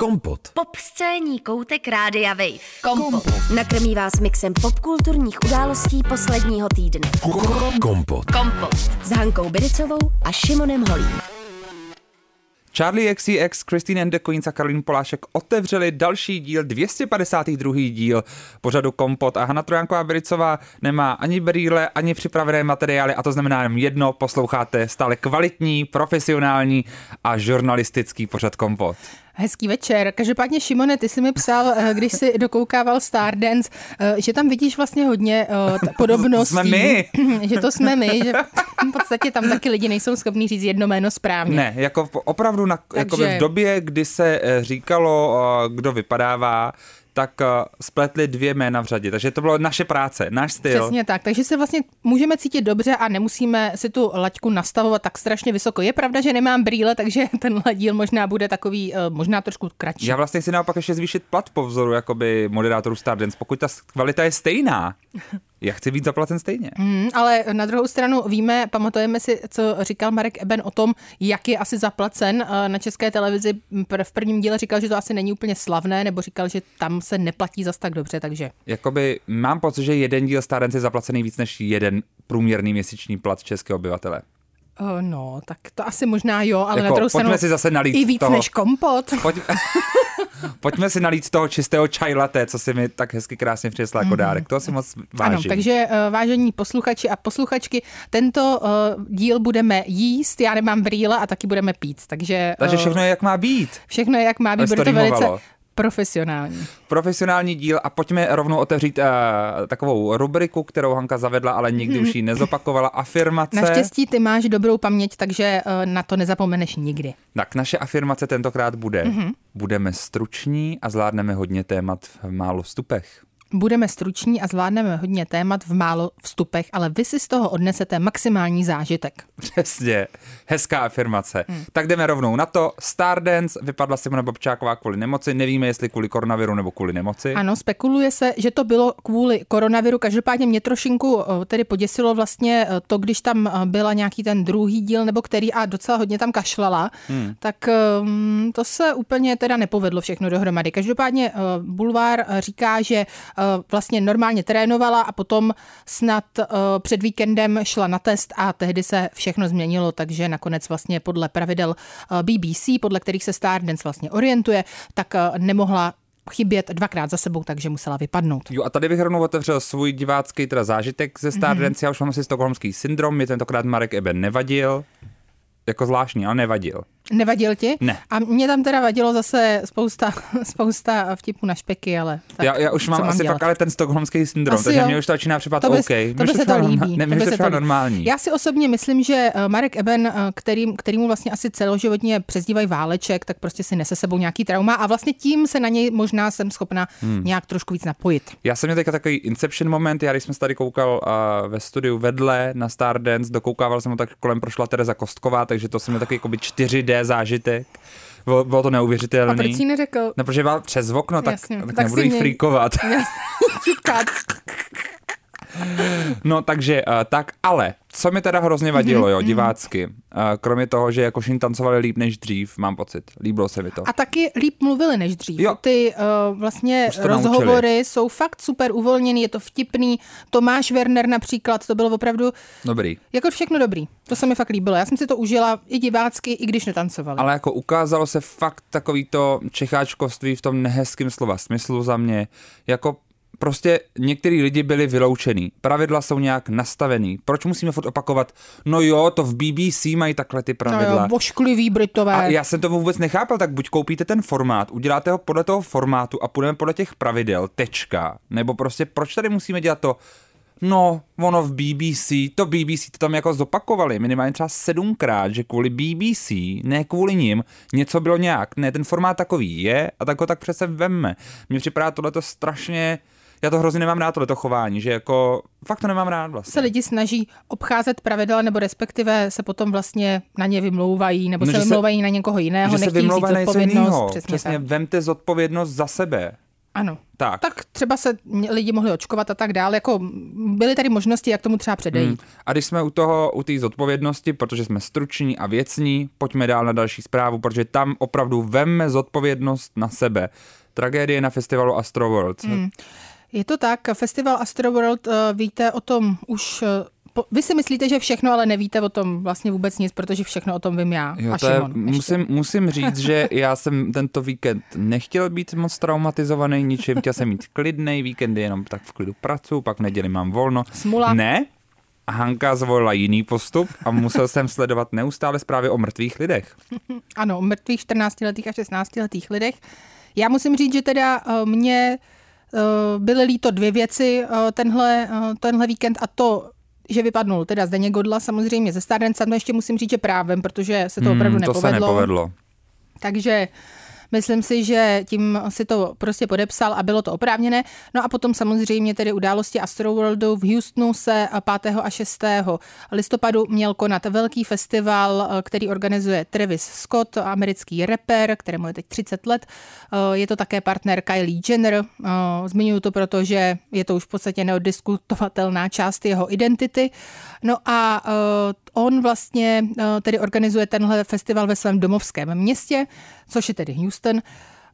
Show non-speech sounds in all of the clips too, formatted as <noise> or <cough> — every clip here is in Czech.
Kompot. Pop scéní koutek Rádia Wave. Kompot. Nakrmí vás mixem popkulturních událostí posledního týdne. Kompot. Kompot. S Hankou Biricovou a Šimonem Holím. Charlie XCX, Christine and the Queens a Karolín Polášek otevřeli další díl, 252. díl pořadu Kompot a Hanna Trojanková Bericová nemá ani brýle, ani připravené materiály a to znamená jenom jedno, posloucháte stále kvalitní, profesionální a žurnalistický pořad Kompot. Hezký večer. Každopádně, Šimone, ty jsi mi psal, eh, když jsi dokoukával Stardance, eh, že tam vidíš vlastně hodně eh, <laughs> podobností. Jsme my. <laughs> že to jsme my, že v podstatě tam taky lidi nejsou schopní říct jedno jméno správně. Ne, jako opravdu na, jako v době, kdy se říkalo, kdo vypadává, tak eh, spletli dvě jména v řadě. Takže to bylo naše práce, náš styl. Přesně tak, takže se vlastně můžeme cítit dobře a nemusíme si tu laťku nastavovat tak strašně vysoko. Je pravda, že nemám brýle, takže <laughs> tenhle díl možná bude takový, eh, možná trošku kratší. Já vlastně si naopak ještě zvýšit plat po vzoru jakoby moderátorů Stardance, pokud ta kvalita je stejná. Já chci být zaplacen stejně. Hmm, ale na druhou stranu víme, pamatujeme si, co říkal Marek Eben o tom, jak je asi zaplacen eh, na české televizi. V prvním díle říkal, že to asi není úplně slavné, nebo říkal, že tam se neplatí zas tak dobře, takže Jakoby mám pocit, že jeden díl Stardance je zaplacený víc než jeden průměrný měsíční plat českého obyvatele. uh, no, tak to asi možná jo, ale Jako, na druhou pojďme stranu si zase nalít i víc toho. než kompot. Pojď, <laughs> pojďme si nalít toho čistého čaj latte, co si mi tak hezky krásně přinesla jako dárek. To si moc vážím. Ano, takže uh, vážení posluchači a posluchačky, tento uh, díl budeme jíst, já nemám brýle a taky budeme pít, takže, Takže eh, všechno je jak má být. všechno je jak má být, bude to velice. Profesionální. Profesionální díl a pojďme rovnou otevřít uh, takovou rubriku, kterou Hanka zavedla, ale nikdy už ji nezopakovala. Afirmace. Naštěstí ty máš dobrou paměť, takže uh, na to nezapomeneš nikdy. Tak naše afirmace tentokrát bude. Mm-hmm. Budeme struční a zvládneme hodně témat v málo vstupech. Budeme struční a zvládneme hodně témat v málo vstupech, ale vy si z toho odnesete maximální zážitek. Přesně, hezká afirmace. Hmm. Tak jdeme rovnou na to. Stardance vypadla Simona Bobčáková kvůli nemoci. Nevíme, jestli kvůli koronaviru nebo kvůli nemoci. Ano, spekuluje se, že to bylo kvůli koronaviru. Každopádně mě trošinku eh, tedy poděsilo vlastně eh, to, když tam eh, byla nějaký ten druhý díl nebo který a docela hodně tam kašlala, hmm. tak um, to se úplně teda nepovedlo všechno dohromady. Každopádně Bulvár říká, že vlastně normálně trénovala a potom snad uh, před víkendem šla na test a tehdy se všechno změnilo, takže nakonec vlastně podle pravidel uh, BBC, podle kterých se Stardance vlastně orientuje, tak nemohla chybět dvakrát za sebou, takže musela vypadnout. Jo, a tady bych rovnou otevřel svůj divácký teda zážitek ze Stardance. Mm-hmm. Já už mám asi stokholmský syndrom, mě tentokrát Marek Eben nevadil. Jako zvláštní, ale nevadil. Nevadil ti? Ne. A mě tam teda vadilo zase spousta, <laughs> spousta vtipů na špeky, ale tak, já, já už co mám asi dělat? fakt ale ten stokholmský syndrom, Asi takže jo. mě už to začíná připadat To OK. To by se to líbí. Ne, to by to se líbí. normální. Já si osobně myslím, že eh, Marek Eben, eh, který, kterýmu vlastně asi celoživotně přezdívají váleček, tak prostě si nese sebou nějaký trauma a vlastně tím se na něj možná jsem schopna hmm. nějak trošku víc napojit. Já jsem měl teďka takový Inception moment, já když jsem se tady koukal uh, ve studiu vedle na Stardance, dokoukával jsem ho tak kolem prošla Tereza Kostková, takže to jsem měl takový jakoby 4D zážitek. Bylo, bylo to neuvěřitelné. A proč jsi neřekl? No, protože přes okno, tak, Jasně. tak, Tak nebudu mě- frýkovat. <laughs> No takže uh, tak, ale co mi teda hrozně vadilo, Mhm, jo, divácky, uh, kromě toho, že Jakošin tancovali líp než dřív, mám pocit, líbilo se mi to. A taky líp mluvili než dřív. Jo. Ty uh, vlastně rozhovory naučili. jsou fakt super uvolněný, je to vtipný. Tomáš Werner například, to bylo opravdu Dobrý. jako všechno dobrý. To se mi fakt líbilo. Já jsem si to užila i divácky, i když netancovali. Ale jako ukázalo se fakt takový to čecháčkovství v tom nehezkým slova smyslu za mě. Jako prostě některý lidi byli vyloučený. Pravidla jsou nějak nastavený. Proč musíme furt opakovat? No jo, to v BBC mají takhle ty no pravidla. jo, vošklivý Britové. A já jsem to vůbec nechápal, tak buď koupíte ten formát, uděláte ho podle toho formátu a půjdeme podle těch pravidel, tečka. Nebo prostě proč tady musíme dělat to, no, ono v BBC, to BBC to tam jako zopakovali minimálně třeba sedmkrát, že kvůli BBC, ne kvůli nim, něco bylo nějak. Ne, ten formát takový je a tak ho tak přece vemme. Mně připadá tohleto strašně, já to hrozně nemám rád, tohleto chování, že jako, fakt to nemám rád vlastně. se lidi snaží obcházet pravidla, nebo respektive se potom vlastně na ně vymlouvají, nebo No, se že se- vymlouvají na někoho jiného, že se vymlouvají na něco jiného. Přesně, Přesně, tak. vemte zodpovědnost za sebe. Ano. Tak. Tak třeba se lidi mohli očkovat a tak dále. Jako byly tady možnosti, jak tomu třeba předejít. Hmm. A když jsme u toho, u té zodpovědnosti, protože jsme struční a věcní, pojďme dál na další zprávu, protože tam opravdu vemme zodpovědnost na sebe. Tragédie na festivalu Astroworld. Hmm. Je to tak, festival Astroworld, uh, víte o tom už uh, vy si myslíte, že všechno, ale nevíte o tom vlastně vůbec nic, protože všechno o tom vím já. Jo, a to Šimon, je, musím, musím říct, že já jsem tento víkend nechtěl být moc traumatizovaný ničím, chtěl jsem mít klidný víkend, jenom tak v klidu pracuji, pak v neděli mám volno. Smula. Ne, Hanka zvolila jiný postup a musel jsem sledovat neustále zprávy o mrtvých lidech. <laughs> Ano, o mrtvých 14-letých a 16-letých lidech. Já musím říct, že teda uh, mě uh, byly líto dvě věci uh, tenhle, uh, tenhle víkend a to že vypadnul teda Zdeněk Godla samozřejmě ze Stardance, no ještě musím říct, že právem, protože se to opravdu hmm, to nepovedlo. Se nepovedlo. Takže Myslím si, že tím si to prostě podepsal a bylo to oprávněné. No a potom samozřejmě tedy události Astroworldu v Houstonu se 5. a 6. listopadu měl konat velký festival, který organizuje Travis Scott, americký rapper, kterému je teď 30 let. Je to také partner Kylie Jenner. Zmiňuji to proto, že je to už v podstatě neodiskutovatelná část jeho identity. No a on vlastně tedy organizuje tenhle festival ve svém domovském městě, což je tedy Houston.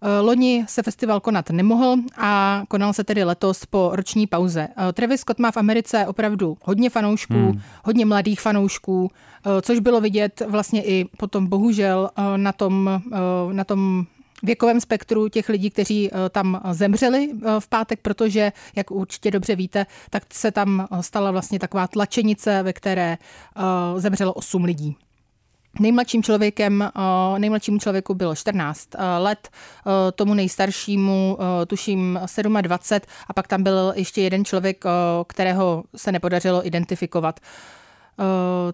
Eh, loni se festival konat nemohl a konal se tedy letos po roční pauze. Eh, Travis Scott má v Americe opravdu hodně fanoušků, hmm. hodně mladých fanoušků, eh, což bylo vidět vlastně i potom bohužel na tom, na tom věkovém spektru těch lidí, kteří tam zemřeli v pátek, protože, jak určitě dobře víte, tak se tam stala vlastně taková tlačenice, ve které zemřelo 8 lidí. Nejmladším člověkem, eh, nejmladšímu člověku bylo 14 eh, let, eh, tomu nejstaršímu tuším 27 a pak tam byl ještě jeden člověk, kterého se nepodařilo identifikovat.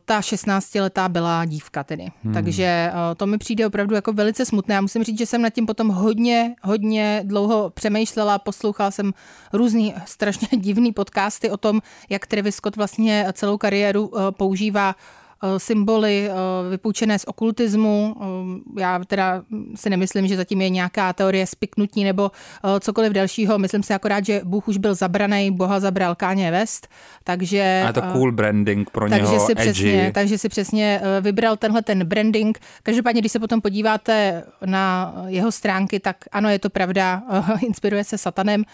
Ta 16-letá byla dívka tedy. Hmm. Takže to mi přijde opravdu jako velice smutné. Já musím říct, že jsem nad tím potom hodně, hodně dlouho přemýšlela, poslouchala jsem různý strašně <laughs> divný podcasty o tom, jak Travis Scott vlastně celou kariéru používá symboly eh, vypůjčené z okultismu. Eh, já teda si nemyslím, že zatím je nějaká teorie spiknutí nebo cokoliv dalšího. Myslím si akorát, že Bůh už byl zabraný, Boha zabral Káně West, takže... A je to cool branding pro takže něho, si přesně, Takže si přesně vybral tenhle ten branding. Každopádně, když se potom podíváte na jeho stránky, tak ano, je to pravda, <laughs> inspiruje se satanem,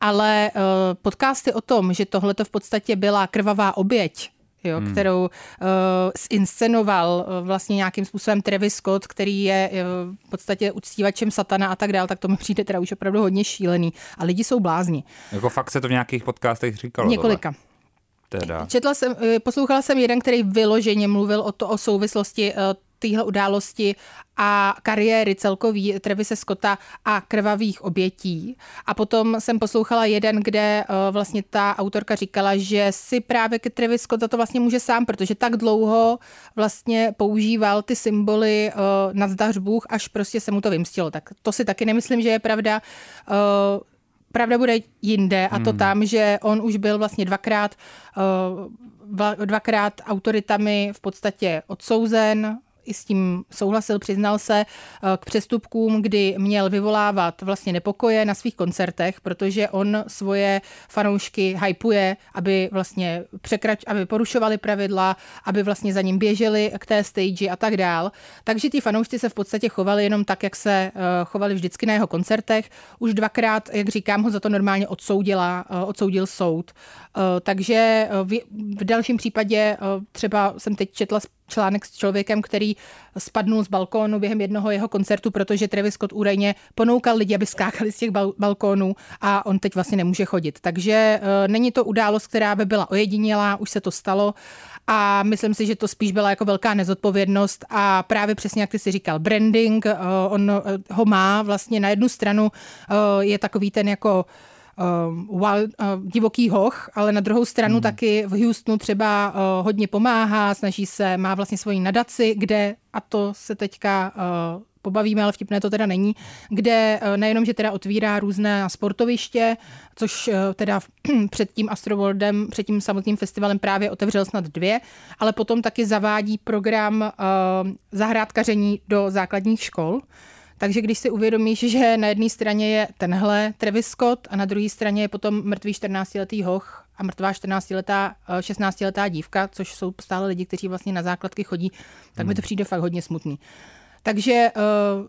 ale podcasty o tom, že tohle to v podstatě byla krvavá oběť, jo, hmm. kterou uh, zinscenoval uh, vlastně nějakým způsobem Travis Scott, který je uh, v podstatě uctívačem satana a tak dál, tak to mi přijde teda už opravdu hodně šílený. A lidi jsou blázni. Jako fakt se to v nějakých podcastech říkalo? Několika. Tohle. Teda. Četla jsem, poslouchala jsem jeden, který vyloženě mluvil o to o souvislosti téhle události a kariéry celkový Trevise Scotta a krvavých obětí. A potom jsem poslouchala jeden, kde uh, vlastně ta autorka říkala, že si právě ke Travis Scott za to vlastně může sám, protože tak dlouho vlastně používal ty symboly uh, na zdař Bůh, až prostě se mu to vymstilo. Tak to si taky nemyslím, že je pravda. Uh, pravda bude jinde a to hmm. tam, že on už byl vlastně dvakrát, dvakrát autoritami v podstatě odsouzen, i s tím souhlasil, přiznal se eh, k přestupkům, kdy měl vyvolávat vlastně nepokoje na svých koncertech, protože on svoje fanoušky hypuje, aby vlastně překrač, aby porušovali pravidla, aby vlastně za ním běželi k té stage a tak dál. Takže ti fanoušci se v podstatě chovali jenom tak, jak se eh, chovali vždycky na jeho koncertech. Už dvakrát, jak říkám, ho za to normálně odsoudila, eh, odsoudil soud. Takže v dalším případě třeba jsem teď četla článek s člověkem, který spadnul z balkónu během jednoho jeho koncertu, protože Travis Scott údajně ponoukal lidi, aby skákali z těch bal- balkónů a on teď vlastně nemůže chodit. Takže uh, není to událost, která by byla ojedinělá, už se to stalo a myslím si, že to spíš byla jako velká nezodpovědnost a právě přesně, jak ty si říkal, branding, uh, on uh, ho má vlastně na jednu stranu, uh, je takový ten jako uh, wild, uh, divoký hoch, ale na druhou stranu hmm. taky v Houstonu třeba uh, hodně pomáhá, snaží se, má vlastně svoji nadaci, kde, a to se teďka uh, pobavíme, ale vtipné to teda není, kde nejenom, že teda otvírá různé sportoviště, což teda <clears throat> před tím Astroworldem, před tím samotným festivalem právě otevřel snad dvě, ale potom taky zavádí program uh, zahrádkaření do základních škol. Takže když si uvědomíš, že na jedné straně je tenhle Travis Scott a na druhé straně je potom mrtvý 14-letý hoch a mrtvá 14-letá, 16-letá dívka, což jsou stále lidi, kteří vlastně na základky chodí, tak mi to přijde fakt hodně smutný. Takže uh,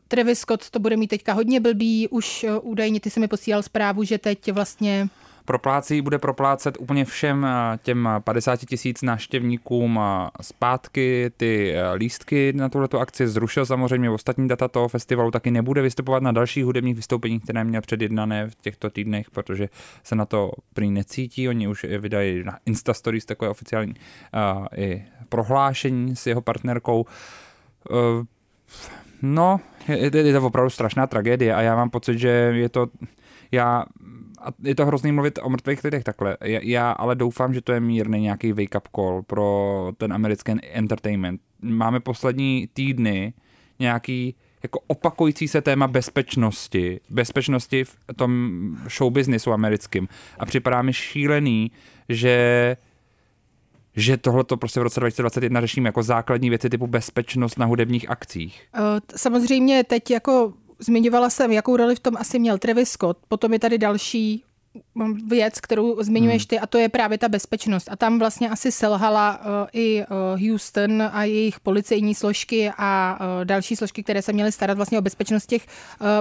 Travis Scott to bude mít teďka hodně blbý, už uh, údajně ty se mi posílal zprávu, že teď vlastně proplácí, bude proplácet úplně všem eh, těm 50 tisíc návštěvníkům eh, zpátky ty eh, lístky na tuhleto akci. Zrušil samozřejmě ostatní data toho festivalu, taky nebude vystupovat na dalších hudebních vystoupeních, které měl předjednané v těchto týdnech, protože se na to prý necítí. Oni už vydají na Insta Stories takové oficiální uh, i prohlášení s jeho partnerkou. Uh, no, je, je to opravdu strašná tragédie a já mám pocit, že je to já a je to hrozný mluvit o mrtvých lidech takhle. Já, já ale doufám, že to je mírný nějaký wake-up call pro ten americký entertainment. Máme poslední týdny nějaký jako opakující se téma bezpečnosti, bezpečnosti v tom show businessu americkým. A připadá mi šílený, že že tohle to prostě v roce 2021 řešíme jako základní věci typu bezpečnost na hudebních akcích. Samozřejmě teď jako zmiňovala jsem, jakou roli v tom asi měl Travis Scott, potom je tady další věc, kterou zmiňuješ hmm. ty, a to je právě ta bezpečnost. A tam vlastně asi selhala uh, i uh, Houston a jejich policejní složky a uh, další složky, které se měly starat vlastně o bezpečnost těch,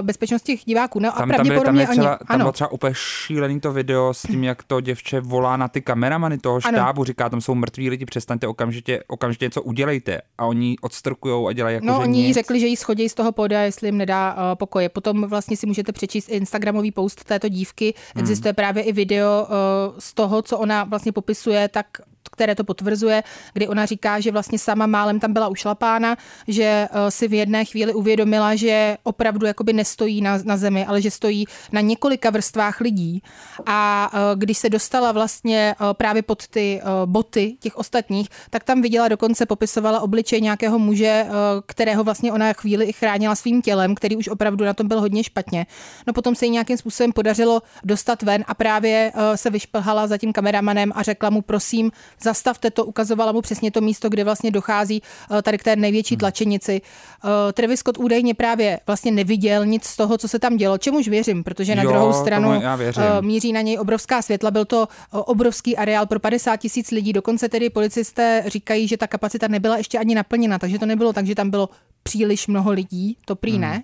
bezpečnost těch diváků. No tam, a pravděpodobně tam, je, tam, je třeba, oni, tam bylo třeba úplně šílený to video s tím, jak to děvče volá na ty kameramany toho štábu, ano. říká, tam jsou mrtví lidi, přestaňte okamžitě, okamžitě něco udělejte. A oni odstrkujou a dělají jako, No, oni nic. řekli, že jí schodí z toho poda, jestli jim nedá pokoje. Potom vlastně si můžete přečíst Instagramový post této dívky. Hmm. Právě i video uh, z toho, co ona vlastně popisuje, tak které to potvrzuje, kdy ona říká, že vlastně sama málem tam byla ušlapána, že eh, si v jedné chvíli uvědomila, že opravdu jakoby nestojí na, na zemi, ale že stojí na několika vrstvách lidí. A eh, když se dostala vlastně eh, právě pod ty boty těch ostatních, tak tam viděla dokonce popisovala obličej nějakého muže, kterého vlastně ona chvíli i chránila svým tělem, který už opravdu na tom byl hodně špatně. No potom se jí nějakým způsobem podařilo dostat ven a právě se vyšplhala za tím kameramanem a řekla mu, prosím, zastavte to, ukazovala mu přesně to místo, kde vlastně dochází eh, tady k té největší hmm. tlačenici. Eh, Travis Scott údajně právě vlastně neviděl nic z toho, co se tam dělo, čemuž věřím, protože na jo, druhou stranu eh, míří na něj obrovská světla. Byl to obrovský areál pro 50 tisíc lidí, dokonce tedy policisté říkají, že ta kapacita nebyla ještě ani naplněna, takže to nebylo tak, že tam bylo příliš mnoho lidí, to prý hmm. ne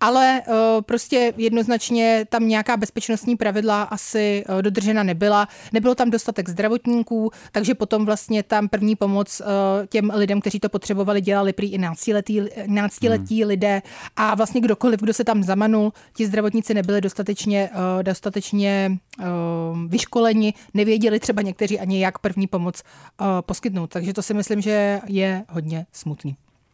ale uh, prostě jednoznačně tam nějaká bezpečnostní pravidla asi uh, dodržena nebyla. Nebylo tam dostatek zdravotníků, takže potom vlastně tam první pomoc uh, těm lidem, kteří to potřebovali, dělali prý i náctiletí, náctiletí hmm. lidé a vlastně kdokoliv, kdo se tam zamanul, ti zdravotníci nebyli dostatečně, uh, dostatečně uh, vyškoleni, nevěděli třeba někteří ani jak první pomoc uh, poskytnout. Takže to si myslím, že je hodně smutný.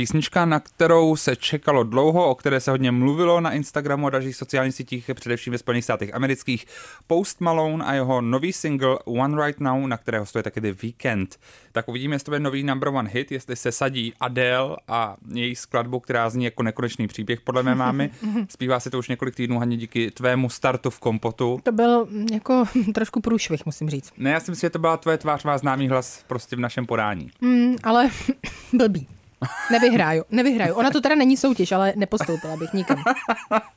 Písnička, na kterou se čekalo dlouho, o které se hodně mluvilo na Instagramu a dalších sociálních sítích, především ve Spojených státech amerických, Post Malone a jeho nový single One Right Now, na kterého stojí taky The Weekend. Tak uvidíme, jestli to bude nový number one hit, jestli se sadí Adele a její skladbu, která zní jako nekonečný příběh, podle mé mámy. <laughs> Zpívá se to už několik týdnů, Haně, díky tvému startu v kompotu. To byl jako <laughs> trošku průšvih, musím říct. Ne, já si myslím, že to byla tvoje tvář, má známý hlas prostě v našem podání. Mm, ale <laughs> blbý. Nevyhraju, nevyhraju. Ona to teda není soutěž, ale nepostoupila bych nikam.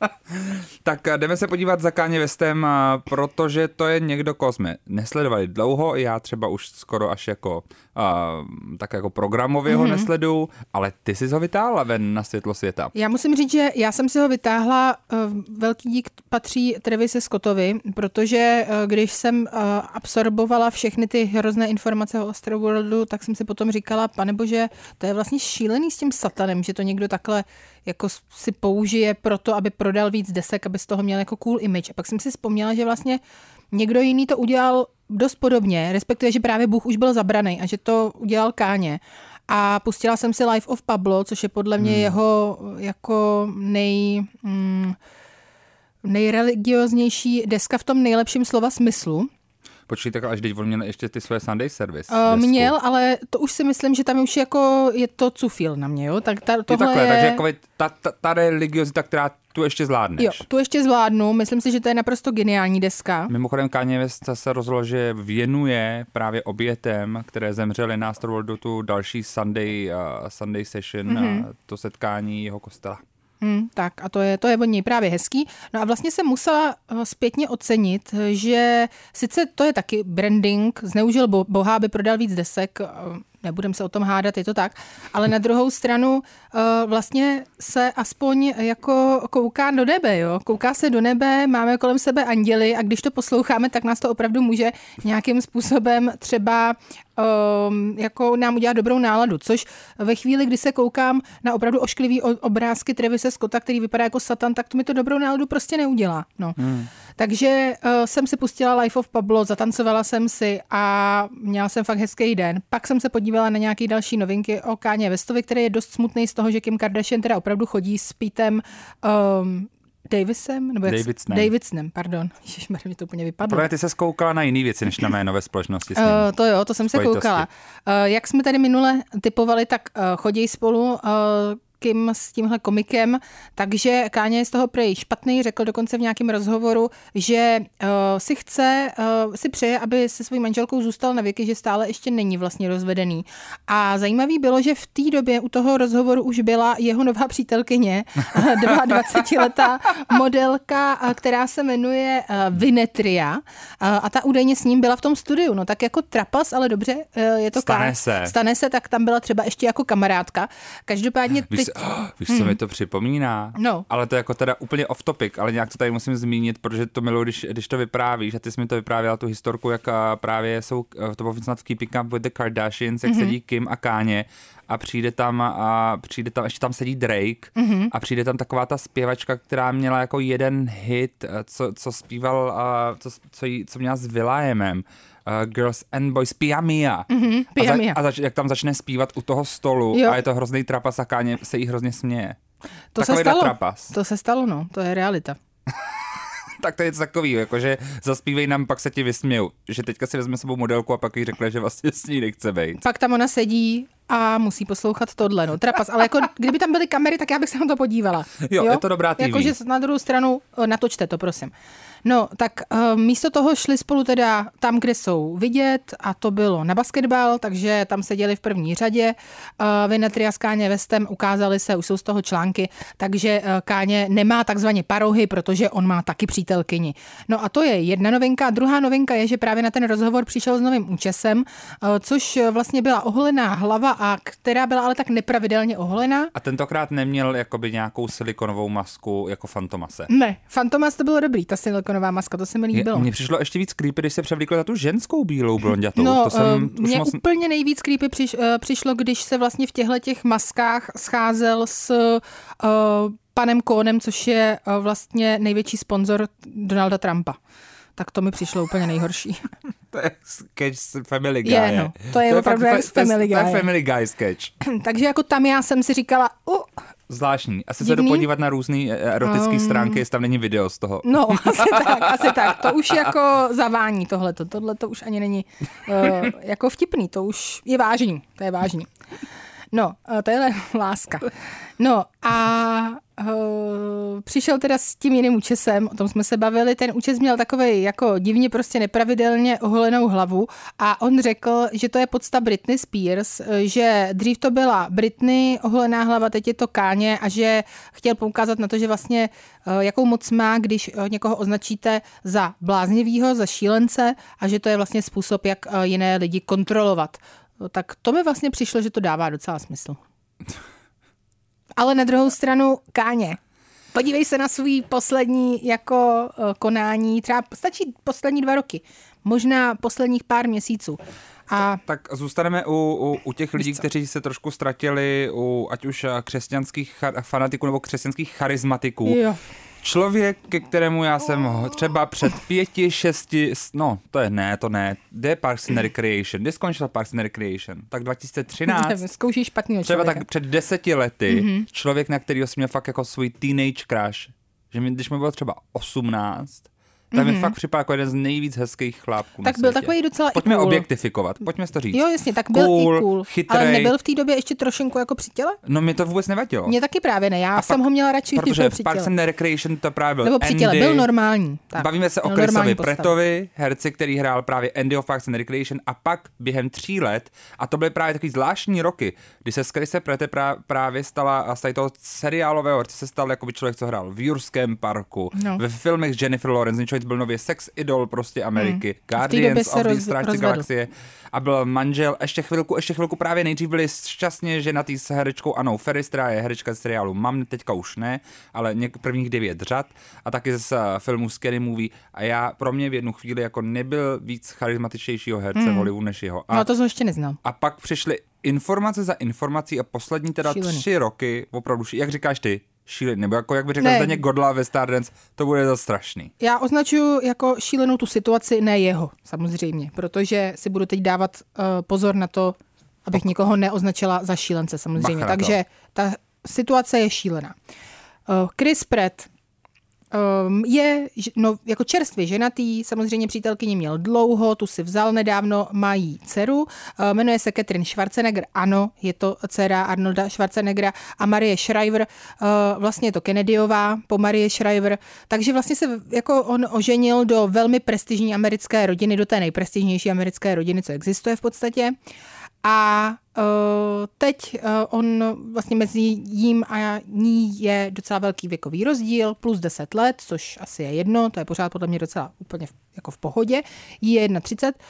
<laughs> tak jdeme se podívat za Káně Vestem, protože to je někdo, koho jsme nesledovali dlouho, já třeba už skoro až jako uh, tak jako programově mm-hmm. ho mhm. nesledu, ale ty jsi ho vytáhla ven na světlo světa. Já musím říct, že já jsem si ho vytáhla, uh, velký dík patří Trevise Scottovi, protože uh, když jsem uh, absorbovala všechny ty hrozné informace o Astroworldu, tak jsem si potom říkala, panebože, to je vlastně šílený s tím satanem, že to někdo takhle jako si použije pro to, aby prodal víc desek, aby z toho měl jako cool image. A pak jsem si vzpomněla, že vlastně někdo jiný to udělal dost podobně, respektive, že právě Bůh už byl zabraný a že to udělal Káně. A pustila jsem si Life of Pablo, což je podle mě hmm. jeho jako nej... Mm, nejreligioznější deska v tom nejlepším slova smyslu. Počkej, tak až teď on měl ještě ty své Sunday service. Uh, desku. měl, ale to už si myslím, že tam už jako je to cufil na mě, jo? Tak ta, Je tohle takhle, je... takže jako ta, ta, ta religiozita, která tu ještě zvládneš. Jo, tu ještě zvládnu, myslím si, že to je naprosto geniální deska. Mimochodem Kanye West se rozhodl, že věnuje právě obětem, které zemřely na Astroworldu tu další Sunday, uh, Sunday session, mm-hmm. uh, to setkání jeho kostela. Hmm, tak a to je, to je od něj právě hezký. No a vlastně jsem musela eh, zpětně ocenit, že sice to je taky branding, zneužil bo- boha, aby prodal víc desek, eh, nebudem se o tom hádat, je to tak, ale na druhou stranu uh, vlastně se aspoň jako kouká do nebe, jo? Kouká se do nebe, máme kolem sebe anděly a když to posloucháme, tak nás to opravdu může nějakým způsobem třeba um, jako nám udělat dobrou náladu, což ve chvíli, kdy se koukám na opravdu ošklivý obrázky Trevise Scotta, který vypadá jako satan, tak to mi to dobrou náladu prostě neudělá. No. Hmm. Takže uh, jsem si pustila Life of Pablo, zatancovala jsem si a měla jsem fakt hezký den. Pak jsem se podívala na nějaké další novinky o Káně Westovi, který je dost smutný z toho, že Kim Kardashian teda opravdu chodí s Pítem um, Davisem? Nebo jak Davidsonem. Davidsonem, pardon. <laughs> Ježišmarja, mi to úplně vypadlo. Protože ty se skoukala na jiný věci, než na jméno ve společnosti s ním. Uh, to jo, to jsem se Spojitosti. koukala. Uh, jak jsme tady minule typovali, tak uh, chodí spolu uh, Kim s tímhle komikem, takže Káně je z toho prej špatný, řekl dokonce v nějakém rozhovoru, že uh, si chce, uh, si přeje, aby se svou manželkou zůstal na věky, že stále ještě není vlastně rozvedený. A zajímavý bylo, že v té době u toho rozhovoru už byla jeho nová přítelkyně, 22-letá <laughs> modelka, uh, která se jmenuje uh, Vinetria uh, a ta údajně s ním byla v tom studiu. No tak jako trapas, ale dobře, uh, je to Stane Ká- se. Stane se, tak tam byla třeba ještě jako kamarádka. Každopádně teď... oh, <gasps> víš co mi to připomíná? No. Ale to je jako teda úplně off topic, ale nějak to tady musím zmínit, protože to miluji, když, když to vyprávíš, a ty jsi mi to vyprávěla tu historku, jak a, právě jsou, a, to bylo snad v Keeping Up with the Kardashians, jak mm-hmm. sedí Kim a Káně a přijde tam a přijde tam, ještě tam sedí Drake mm-hmm. a přijde tam taková ta zpěvačka, která měla jako jeden hit, a, co, co zpíval, a, co, co, jí, co měla s Will.i.amem. Uh, Girls and Boys, Pia Mia. Mm-hmm, Pia a, za, a zač, jak tam začne zpívat u toho stolu Jo. a je to hrozný trapas a Káně se jí hrozně směje. To se Takovýhle stalo. trapas. To se stalo, no. To je realita. <laughs> Tak to je něco takového, jakože zaspívej nám, pak se ti vysmějou. Že teďka si vezme sebou modelku a pak jí řekne, že vlastně s ní nechce být. Pak tam ona sedí a musí poslouchat tohle, no. Trapas. Ale jako, kdyby tam byly kamery, tak já bych se na to podívala. Jo, je to dobrá TV. Jakože na druhou stranu, o, natočte to, prosím. No, tak uh, místo toho šli spolu teda tam, kde jsou vidět a to bylo na basketbal, takže tam seděli v první řadě. Uh, Vinetria s Káně Vestem ukázali se, už jsou z toho články, takže uh, Káně nemá takzvaně parohy, protože on má taky přítelkyni. No a to je jedna novinka. Druhá novinka je, že právě na ten rozhovor přišel s novým účesem, uh, což vlastně byla oholená hlava a která byla ale tak nepravidelně oholená. A tentokrát neměl jakoby nějakou silikonovou masku jako Fantomase. Ne, Fantomas to bylo dobrý, ta silikonová maska, to se mi líbilo. Mně přišlo ještě víc creepy, když se převlíkl za tu ženskou bílou blondětou. No, to jsem uh, už mně moc... úplně nejvíc creepy přiš, uh, přišlo, když se vlastně v těchto těch maskách scházel s uh, panem Kónem, což je uh, vlastně největší sponzor Donalda Trumpa. Tak to mi přišlo úplně nejhorší. <laughs> To je sketch z Family Guy. Je, no, to je opravdu fakt- jak z to Family To je Guy. Family Guy sketch. <clears throat> Takže jako tam já jsem si říkala, uh, Zvláštní. Asi se jdu Divný? podívat na různé erotické um... stránky, jestli tam není video z toho. no, <laughs> asi tak, asi tak. To už jako zavání tohleto. Tohle to už ani není uh, jako vtipný, to už je vážný. To je vážný. No, uh, to je <laughs> láska. No a uh, přišel teda s tím jiným účesem, o tom jsme se bavili. Ten účes měl takový jako divně prostě nepravidelně oholenou hlavu a on řekl, že to je podsta Britney Spears, eh, že dřív to byla Britney oholená hlava, teď je to Káně a že chtěl poukázat na to, že vlastně eh, jakou moc má, když eh, někoho označíte za bláznivýho, za šílence a že to je vlastně způsob, jak eh, jiné lidi kontrolovat. Tak to mi vlastně přišlo, že to dává docela smysl. <laughs> Ale na druhou stranu, Káně, podívej se na svůj poslední jako eh, konání, třeba stačí poslední dva roky, možná posledních pár měsíců. A Tak zůstaneme u, u, u těch lidí, kteří se trošku ztratili, u ať už eh, křesťanských fanatiků nebo křesťanských charismatiků. jo, Člověk, ke kterému já jsem třeba před pěti, šesti, no to je ne, to ne, kde je Parks and Recreation, kde skončil Parks and Recreation? Tak <laughs> 2013? nevím, zkoušíš špatného Třeba tak před deseti lety, Mhm. mm-hmm. člověk, na kterého jsem měl fakt jako svůj teenage crush, že mi, když mi bylo třeba 18, Ten mm-hmm. mi fakt připadá jako jeden z nejvíc hezkých chlápků Tak byl světě. takový docela Pojďme i cool. objektifikovat, pojďme si to říct. Jo, jasně, tak byl cool, i cool. Chytrej. Ale nebyl v té době ještě trošinku jako při těle? No mi to vůbec nevadilo. Mně taky právě ne, já A jsem pak- ho měla radši, Protože v Parks and Recreation to právě byl Nebo při těle, Andy. byl normální. Tak, Bavíme se o Chrisovi. Pretovi, herci, který hrál právě Andy of Parks and Recreation a pak během tří let, a to byly právě takový zvláštní roky, kdy se z Chrise Prete prá- právě stala a z toho seriálového herce se stal jako by člověk, co hrál v Jurském parku, No. ve filmech s Jennifer Lawrence, člověk byl nově sex idol prostě Ameriky, Hmm. Guardians of the Strážci rozvedl. galaxie a byl manžel, ještě chvilku, ještě chvilku právě nejdřív byli šťastně ženatý s herečkou Anou Ferris, která je herečka z seriálu Mam, teďka už ne, ale něk, prvních devět řad a taky z uh, filmu Scary Movie a já pro mě v jednu chvíli jako nebyl víc charismatičtějšího herce hmm. v Hollywoodu než jeho. A, No to jsem ještě neznal. a pak přišly informace za informací a poslední teda Šílený. tři roky opravdu, jak říkáš ty, šílený, nebo jako jak by řekl. Zdeněk Godla ve Stardance, to bude to strašný. Já označuju jako šílenou tu situaci, ne jeho, samozřejmě, protože si budu teď dávat uh, pozor na to, abych někoho neoznačila za šílence, samozřejmě. Takže ta situace je šílená. Uh, Chris Pratt um, je no, jako čerstvě ženatý, samozřejmě přítelkyni měl dlouho, tu si vzal nedávno, mají dceru, uh, jmenuje se Catherine Schwarzenegger, ano, je to dcera Arnolda Schwarzeneggera a Marie Shriver, uh, vlastně je to Kennedyová po Marie Shriver, takže vlastně se jako on oženil do velmi prestižní americké rodiny, do té nejprestižnější americké rodiny, co existuje v podstatě. A uh, teď uh, on vlastně mezi jím a ní je docela velký věkový rozdíl, plus 10 let, což asi je jedno, to je pořád podle mě docela úplně v, jako v pohodě. Jí je 31.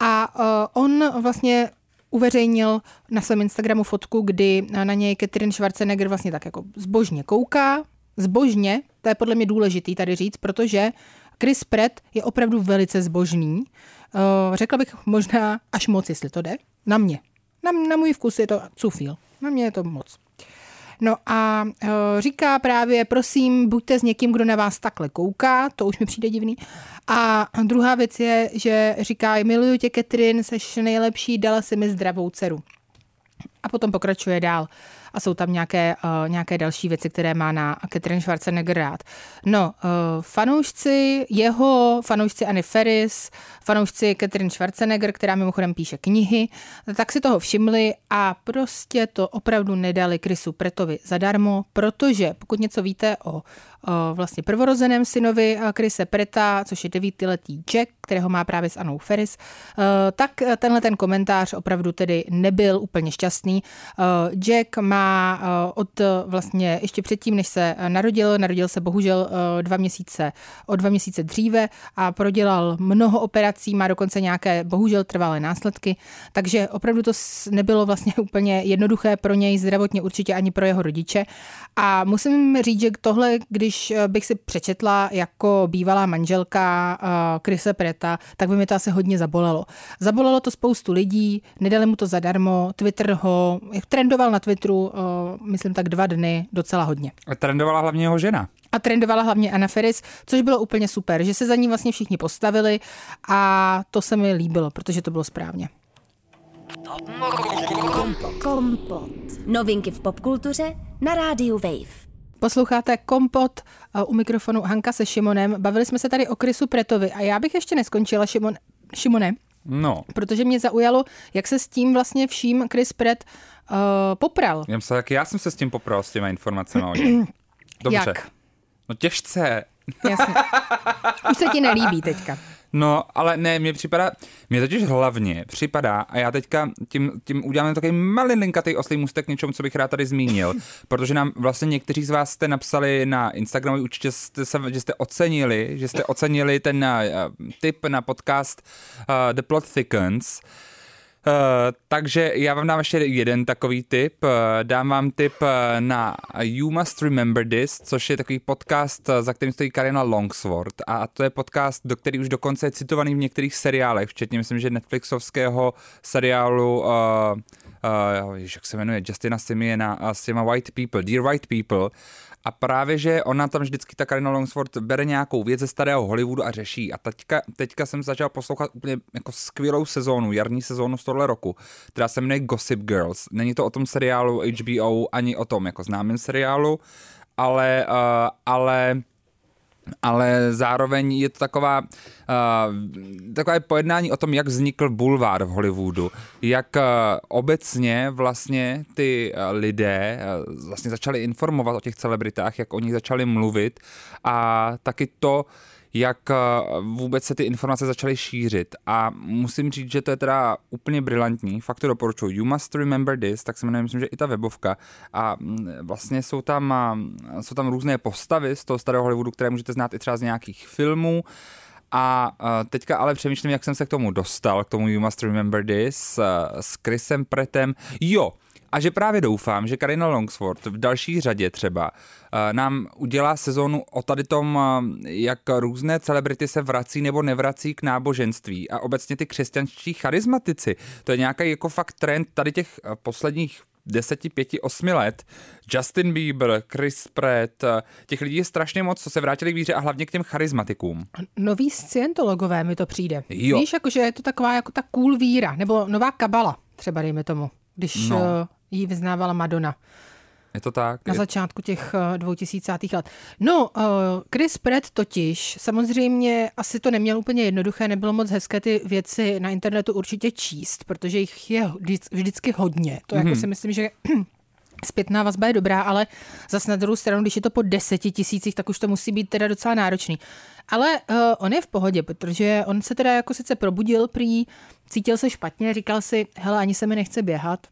A uh, on vlastně uveřejnil na svém Instagramu fotku, kdy na něj Catherine Schwarzenegger vlastně tak jako zbožně kouká. Zbožně, to je podle mě důležitý tady říct, protože Chris Pratt je opravdu velice zbožný. Uh, řekla bych možná až moc, jestli to jde. Na mě. Na, na můj vkus je to cufíl. Na mě je to moc. No a uh, říká právě, prosím, buďte s někým, kdo na vás takhle kouká, to už mi přijde divný. A druhá věc je, že říká, miluju tě, Catherine, seš nejlepší, dala si mi zdravou dceru. A potom pokračuje dál. A jsou tam nějaké, uh, nějaké další věci, které má na Catherine Schwarzenegger rád. No, uh, fanoušci jeho, fanoušci Anny Ferris, fanoušci Catherine Schwarzenegger, která mimochodem píše knihy, tak si toho všimli a prostě to opravdu nedali Chrisu Pretovi zadarmo, protože pokud něco víte o vlastně prvorozeném synovi eh, Chrise Preta, což je devítiletý Jack, kterého má právě s Anou Ferris, eh, tak tenhle ten komentář opravdu tedy nebyl úplně šťastný. Eh, Jack má eh, od eh, vlastně ještě předtím, než se eh, narodil, narodil se bohužel eh, dva měsíce, o dva měsíce dříve a prodělal mnoho operací, má dokonce nějaké bohužel trvalé následky, takže opravdu to nebylo vlastně <laughs> úplně jednoduché pro něj zdravotně určitě ani pro jeho rodiče. A musím říct, že tohle, když eh, bych si přečetla jako bývalá manželka uh, Chrise Preta, tak by mi to asi hodně zabolelo. Zabolelo to spoustu lidí, nedali mu to zadarmo, Twitter ho, trendoval na Twitteru, uh, myslím tak dva dny, docela hodně. A trendovala hlavně jeho žena. A trendovala hlavně Anna Ferris, což bylo úplně super, že se za ní vlastně všichni postavili a to se mi líbilo, protože to bylo správně. Kompot. Novinky v popkultuře na rádiu Wave. Posloucháte Kompot u mikrofonu Hanka se Šimonem. Bavili jsme se tady o Chrisu Pretovi a já bych ještě neskončila, Šimon, Šimone, No, protože mě zaujalo, jak se s tím vlastně vším Chris Pratt uh, popral. já, se, já jsem se s tím popral, s těma informacemi. <clears throat> Dobře. Jak? No těžce. Jasně. Už se ti nelíbí teďka. No, ale ne, mně připadá, mně totiž hlavně připadá, a já teďka tím, tím udělám takový malilinkatý oslý můstek k něčemu, co bych rád tady zmínil, <laughs> protože nám vlastně někteří z vás jste napsali na Instagramu, určitě jste, se, že jste ocenili, že jste ocenili ten uh, tip na podcast uh, The Plot Thickens, Uh, takže já vám dám ještě jeden takový tip. Uh, dám vám tip uh, na You Must Remember This, což je takový podcast, za kterým stojí Karina Longsword. A to je podcast, do který už dokonce je citovaný v některých seriálech, včetně myslím, že Netflixovského seriálu uh, uh, jak se jmenuje, Justina Simiena uh, s těma White People, Dear White People. A právě, že ona tam vždycky, ta Karina Longsford, bere nějakou věc ze starého Hollywoodu a řeší. A teďka, teďka jsem začal poslouchat úplně jako skvělou sezónu, jarní sezónu z tohle roku, která se jmenuje Gossip Girls. Není to o tom seriálu HBO, ani o tom jako známém seriálu, ale, uh, ale ale zároveň je to taková, uh, takové pojednání o tom, jak vznikl bulvár v Hollywoodu, jak uh, obecně vlastně ty uh, lidé uh, vlastně začali informovat o těch celebritách, jak o nich začali mluvit. A taky to, jak eh, vůbec se ty informace začaly šířit. A musím říct, že to je teda úplně brilantní, fakt to doporučuji. You must remember this, tak se jmenuje, myslím, že i ta webovka. A mm, vlastně jsou tam, eh, jsou tam různé postavy z toho starého Hollywoodu, které můžete znát i třeba z nějakých filmů. A eh, teďka ale přemýšlím, jak jsem se k tomu dostal, k tomu You Must Remember This s Chrisem Pretem. Jo, a že právě doufám, že Karina Longsford v další řadě třeba uh, nám udělá sezónu o tady tom, uh, jak různé celebrity se vrací nebo nevrací k náboženství a obecně ty křesťanští charizmatici. To je nějaký jako fakt trend tady těch uh, posledních deseti, pěti, osmi let. Justin Bieber, Chris Pratt, těch lidí je strašně moc, co se vrátili k víře a hlavně k těm charizmatikům. Noví scientologové mi to přijde. Jo. Víš, jakože je to taková jako ta cool víra, nebo nová kabala, třeba dejme tomu, když no ji vyznávala Madonna. Je to tak? Na je... začátku těch 2000. Eh, let. No, uh, Chris Pratt totiž, samozřejmě asi to neměl úplně jednoduché, nebylo moc hezké ty věci na internetu určitě číst, protože jich je vždycky hodně. To mm-hmm. jako mhm. si myslím, že <clears throat> zpětná vazba je dobrá, ale zase na druhou stranu, když je to po deseti tisících, tak už to musí být teda docela náročný. Ale uh, on je v pohodě, protože on se teda jako sice probudil prý, cítil se špatně, říkal si, hele, ani se mi nechce běhat,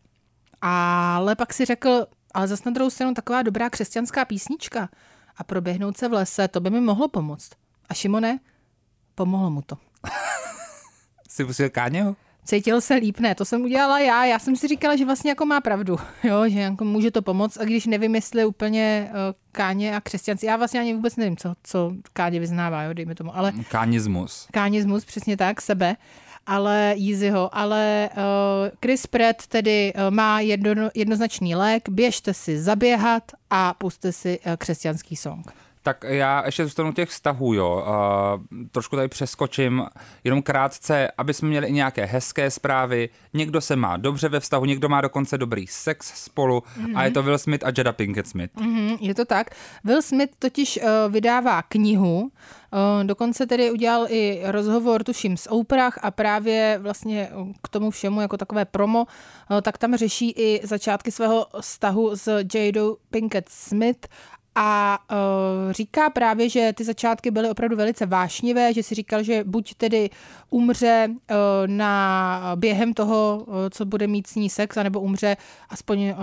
ale pak si řekl, ale zase na druhou stranu taková dobrá křesťanská písnička a proběhnout se v lese, to by mi mohlo pomoct. A Šimone, pomohlo mu to. <laughs> Jsi pustil Káňeho? Cítil se líp, ne, to jsem udělala já. Já jsem si říkala, že vlastně jako má pravdu, <laughs> jo, že jako může to pomoct, a když nevím, jestli úplně uh, káně a křesťanci, já vlastně ani vůbec nevím, co, co káně vyznává, jo, dejme tomu, ale... Kánismus. Kánismus, přesně tak, sebe ale Yeezyho, ale uh, Chris Pratt tedy uh, má jedno, jednoznačný lék, běžte si zaběhat a puste si uh, křesťanský song. Tak já ještě zůstanu těch vztahů, jo. Uh, trošku tady přeskočím, jenom krátce, aby jsme měli i nějaké hezké zprávy. Někdo se má dobře ve vztahu, někdo má dokonce dobrý sex spolu mm-hmm. a je to Will Smith a Jada Pinkett Smith. Mm-hmm, je to tak. Will Smith totiž uh, vydává knihu, uh, dokonce tedy udělal i rozhovor, tuším, s Oprah a právě vlastně k tomu všemu jako takové promo, uh, tak tam řeší i začátky svého vztahu s Jadou Pinkett Smith a uh, říká právě, že ty začátky byly opravdu velice vášnivé, že si říkal, že buď tedy umře uh, na během toho, uh, co bude mít s ní sex, anebo umře aspoň uh,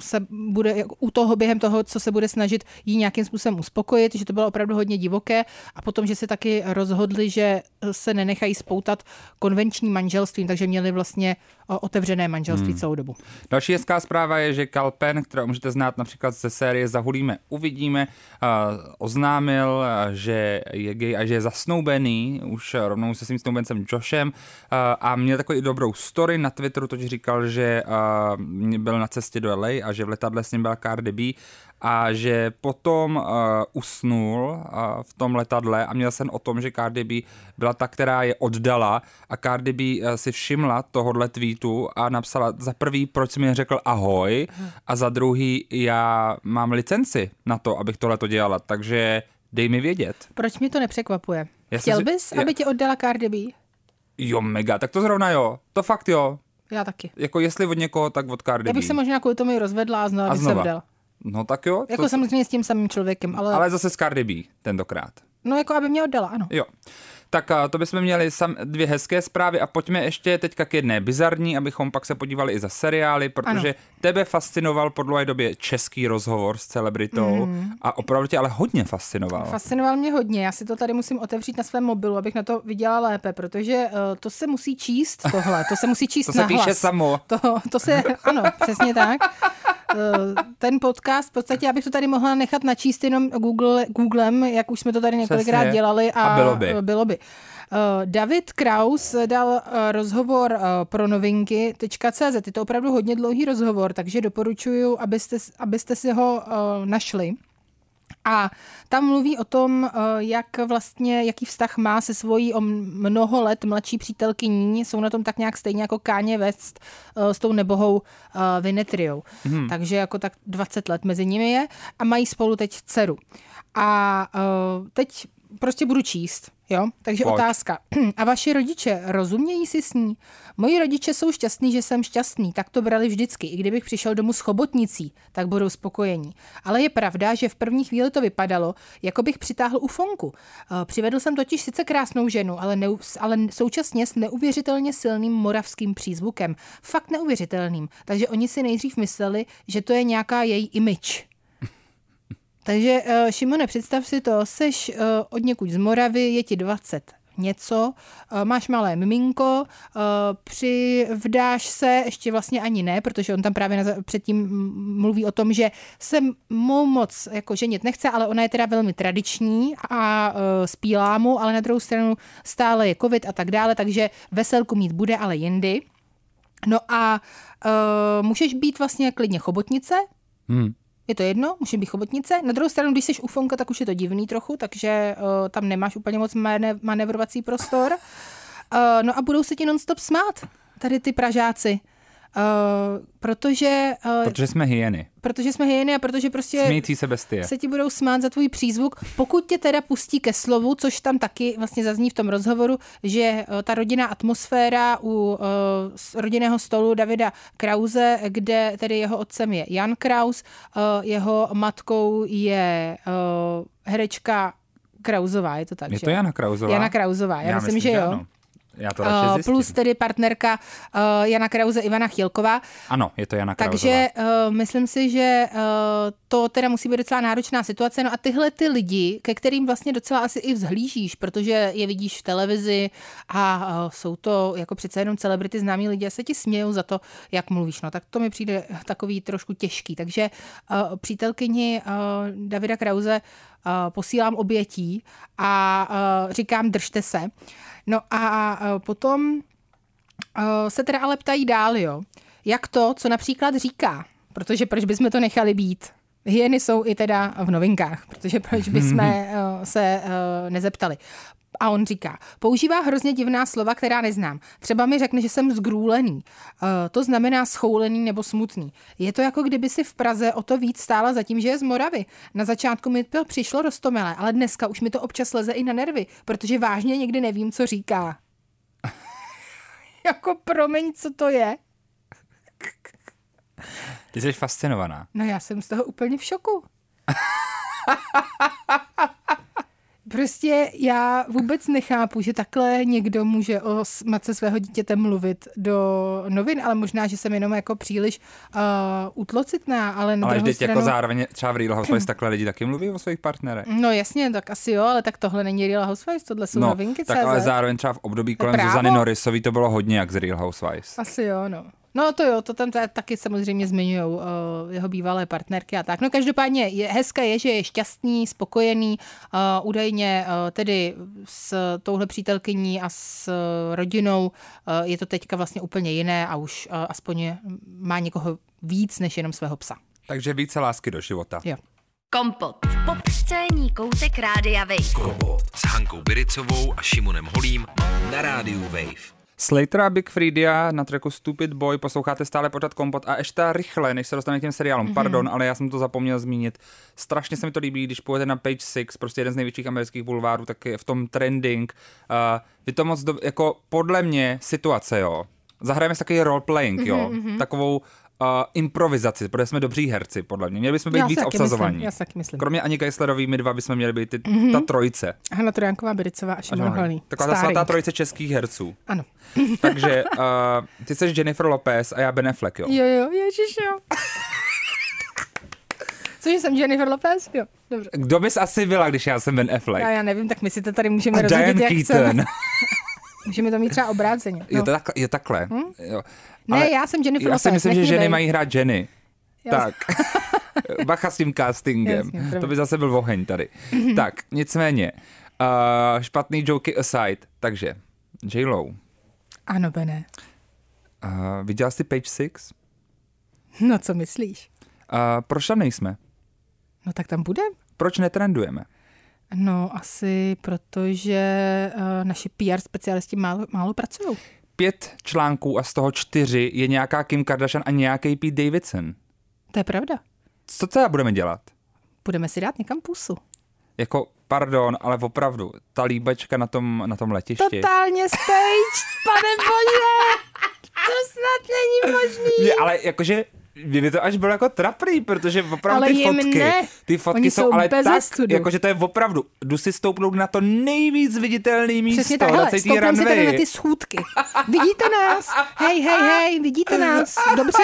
se bude u toho během toho, co se bude snažit jí nějakým způsobem uspokojit, že to bylo opravdu hodně divoké. A potom, že se taky rozhodli, že se nenechají spoutat konvenčním manželstvím, takže měli vlastně otevřené manželství hmm. celou dobu. Další hezká zpráva je, že Kalpen, kterou můžete znát například ze série Zahulíme, uvidíme, oznámil, že je gay a že je zasnoubený už rovnou se svým snoubencem Joshem a měl takový dobrou story na Twitteru, totiž říkal, že byl na cestě do LA a že v letadle s ním byla Cardi B a že potom uh, usnul uh, v tom letadle a měl jsem o tom, že Cardi B byla ta, která je oddala a Cardi B uh, si všimla tohohle tweetu a napsala za prvý, proč jsi mi řekl ahoj a za druhý, já mám licenci na to, abych tohle to dělala, takže dej mi vědět. Proč mi to nepřekvapuje? Já Chtěl bys, já... aby ti oddala Cardi B? Jo, mega, tak to zrovna jo. To fakt jo. Já taky. Jako jestli od někoho, tak od Cardi B. Já bych se možná kvůli tomu i rozvedla a znova, a znova. se vdala. No tak jo. Jako to... samozřejmě s tím samým člověkem, ale... Ale zase s Cardi B tentokrát. No jako aby mě oddala, ano. Jo. Tak to bychom měli sam, dvě hezké zprávy a pojďme ještě teďka k jedné bizarní, abychom pak se podívali i za seriály, protože ano. tebe fascinoval po dlouhé době český rozhovor s celebritou mm. a opravdu tě ale hodně fascinoval. Fascinoval mě hodně, já si to tady musím otevřít na svém mobilu, abych na to viděla lépe, protože uh, to se musí číst tohle, to se musí <laughs> číst To se píše samo. To, to se, ano, přesně tak. <laughs> Eh, ten podcast, v podstatě, abych to tady mohla nechat načíst jenom Google, Googlem, jak už jsme to tady několikrát Přesně. dělali a, a bylo by. Bylo by. Eh, David Kraus dal eh, rozhovor pro novinky.cz. Je to opravdu hodně dlouhý rozhovor, takže doporučuji, abyste, abyste si ho našli. A tam mluví o tom, eh, jak vlastně, jaký vztah má se svojí o mnoho let mladší přítelkyní. Jsou na tom tak nějak stejně jako Káně West eh, s tou nebohou eh, Vinetriou. Hmm. Takže jako tak 20 let mezi nimi je a mají spolu teď dceru. A teď prostě budu číst. Jo? Takže Pojď. otázka. <clears throat> A vaši rodiče rozumějí si s ní? Moji rodiče jsou šťastní, že jsem šťastný, tak to brali vždycky. I kdybych přišel domů s chobotnicí, tak budou spokojení. Ale je pravda, že v první chvíli to vypadalo, jako bych přitáhl ufonku. Eh, Přivedl jsem totiž sice krásnou ženu, ale, neu, ale současně s neuvěřitelně silným moravským přízvukem. Fakt neuvěřitelným. Takže oni si nejdřív mysleli, že to je nějaká její image. Takže uh, Šimone, představ si to, seš uh, od někud z Moravy, je ti 20 něco, uh, máš malé miminko, uh, přivdáš se, ještě vlastně ani ne, protože on tam právě předtím mluví o tom, že se mu moc jako ženit nechce, ale ona je teda velmi tradiční a uh, spílá mu, ale na druhou stranu stále je covid a tak dále, takže veselku mít bude, ale jindy. No a uh, můžeš být vlastně klidně chobotnice, Hmm. Je to jedno, může být chobotnice. Na druhou stranu, když jsi ufonka, tak už je to divný trochu, takže uh, tam nemáš úplně moc mane- manevrovací prostor. Uh, no a budou se ti nonstop smát, tady ty Pražáci. Uh, protože, uh, Protože jsme hyeny. protože jsme hyeny a protože prostě Smějící se bestie. se ti budou smát za tvůj přízvuk, pokud tě teda pustí ke slovu, což tam taky vlastně zazní v tom rozhovoru, že eh, ta rodinná atmosféra u uh, rodinného stolu Davida Krause, kde tedy jeho otcem je Jan Kraus, uh, jeho matkou je uh, herečka Krauzová, je to tak, Je že to? Jana Krauzová? Jana Krauzová, já, myslím, že jo. ano. Já to radši Uh, zjistím. plus tedy partnerka uh, Jana Krause Ivana Chilková. Ano, je to Jana Krauzová. Takže uh, myslím si, že uh, to teda musí být docela náročná situace. No a tyhle ty lidi, ke kterým vlastně docela asi i vzhlížíš, protože je vidíš v televizi a uh, jsou to jako přece jenom celebrity známí lidi a se ti smějou za to, jak mluvíš. No tak to mi přijde takový trošku těžký. Takže uh, přítelkyni uh, Davida Krause uh, posílám obětí a uh, říkám držte se. No a uh, potom se teda ale ptají dál, jo. Jak to, co například říká? Protože proč bychom to nechali být? Hyeny jsou i teda v novinkách, protože proč bychom <laughs> se nezeptali. A on říká, používá hrozně divná slova, která neznám. Třeba mi řekne, že jsem zgrůlený. Uh, to znamená schoulený nebo smutný. Je to jako kdyby si v Praze o to víc stála za tím, že je z Moravy. Na začátku mi to přišlo roztomilé, ale dneska už mi to občas leze i na nervy, protože vážně někdy nevím, co říká. <laughs> jako promiň, co to je? Ty jsi fascinovaná. No já jsem z toho úplně v šoku. <laughs> Prostě já vůbec nechápu, že takhle někdo může o matce svého dítěte mluvit do novin, ale možná, že jsem jenom jako příliš uh, utlocitná, ale na Ale druhou vždyť stranu... jako zároveň třeba v Real Housewives <clears throat> takhle lidi taky mluví o svých partnerech. No jasně, tak asi jo, ale tak tohle není Real Housewives, tohle jsou No, novinky tak ale CZ. zároveň třeba v období kolem právo? Zuzany Norrisový to bylo hodně jak z Real Housewives. Asi jo, no. No to jo, to tam ta- taky samozřejmě zmiňují uh, jeho bývalé partnerky a tak. No každopádně je, hezké je, že je šťastný, spokojený, uh, údajně uh, tedy s touhle přítelkyní a s uh, rodinou uh, je to teďka vlastně úplně jiné a už uh, aspoň má někoho víc než jenom svého psa. Takže více lásky do života. Jo. Kompot. Pop scéní koutek Rádia Wave. Kompot s Hankou Biricovou a Šimonem Holím na rádiu Wave. Slater a Big Freedia na tracku Stupid Boy posloucháte stále pořád kompot a ještě rychle, než se dostaneme k těm seriálům. Mm-hmm. Pardon, ale já jsem to zapomněl zmínit. Strašně se mi to líbí, když půjdete na Page Six, prostě jeden z největších amerických bulvárů, tak je v tom trending. Uh, je to moc, do, jako podle mě situace, jo. Zahrajeme si takový roleplaying, jo. Mm-hmm. Takovou improvizaci, protože jsme dobří herci, podle mě. Měli bychom být Já víc obsazovaní. myslím, já taky myslím. Kromě Ani Geislerový, my dva bychom měli být ty, mm-hmm. ta trojice. Hanna Trojanková, Biricová a Šimon Holý. Taková ta svatá trojice českých herců. Ano. <laughs> Takže uh, ty jsi Jennifer Lopez a já Ben Affleck, jo? Jo, jo, ježiš, jo. Cože jsem Jennifer Lopez? Jo, dobře. Kdo bys asi byla, když já jsem Ben Affleck? Já, já nevím, tak my si to tady můžeme a rozhodit, Diane jak chceme. <laughs> Můžeme to mít třeba obráceně. No. Je, to takhle, je takhle. Jo. Ne, já jsem Jennifer Já si myslím, že ženy mají hrát ženy. Já- Tak. <laughs> Bacha s tím castingem. Jasně, to by zase byl oheň tady. tak, nicméně. Uh, špatný joky aside. Takže, J-Lo. Ano, Bene. Uh, viděla jsi Page Six? No, co myslíš? Uh, proč tam nejsme? No tak tam budem. Proč netrendujeme? No, asi protože uh, naši PR specialisti málo, málo pracují. Pět článků a z toho čtyři je nějaká Kim Kardashian a nějaký Pete Davidson. To je pravda. Co teda budeme dělat? Budeme si dát někam pusu. Jako, pardon, ale opravdu, ta líbačka na tom, na tom letišti. Totálně stage, pane bože! To snad není možný. <laughs> Je, ale jakože mě by to až bylo jako trapný, protože opravdu Ale ty fotky, ne. ty fotky Oni jsou, jsou ale tak, studu. jakože to je opravdu, jdu si stoupnout na to nejvíc viditelný místo, Přesně tak, hele, stoupneme si tady na ty schůdky. Vidíte nás? Hej, hej, hej, vidíte nás? Dobře?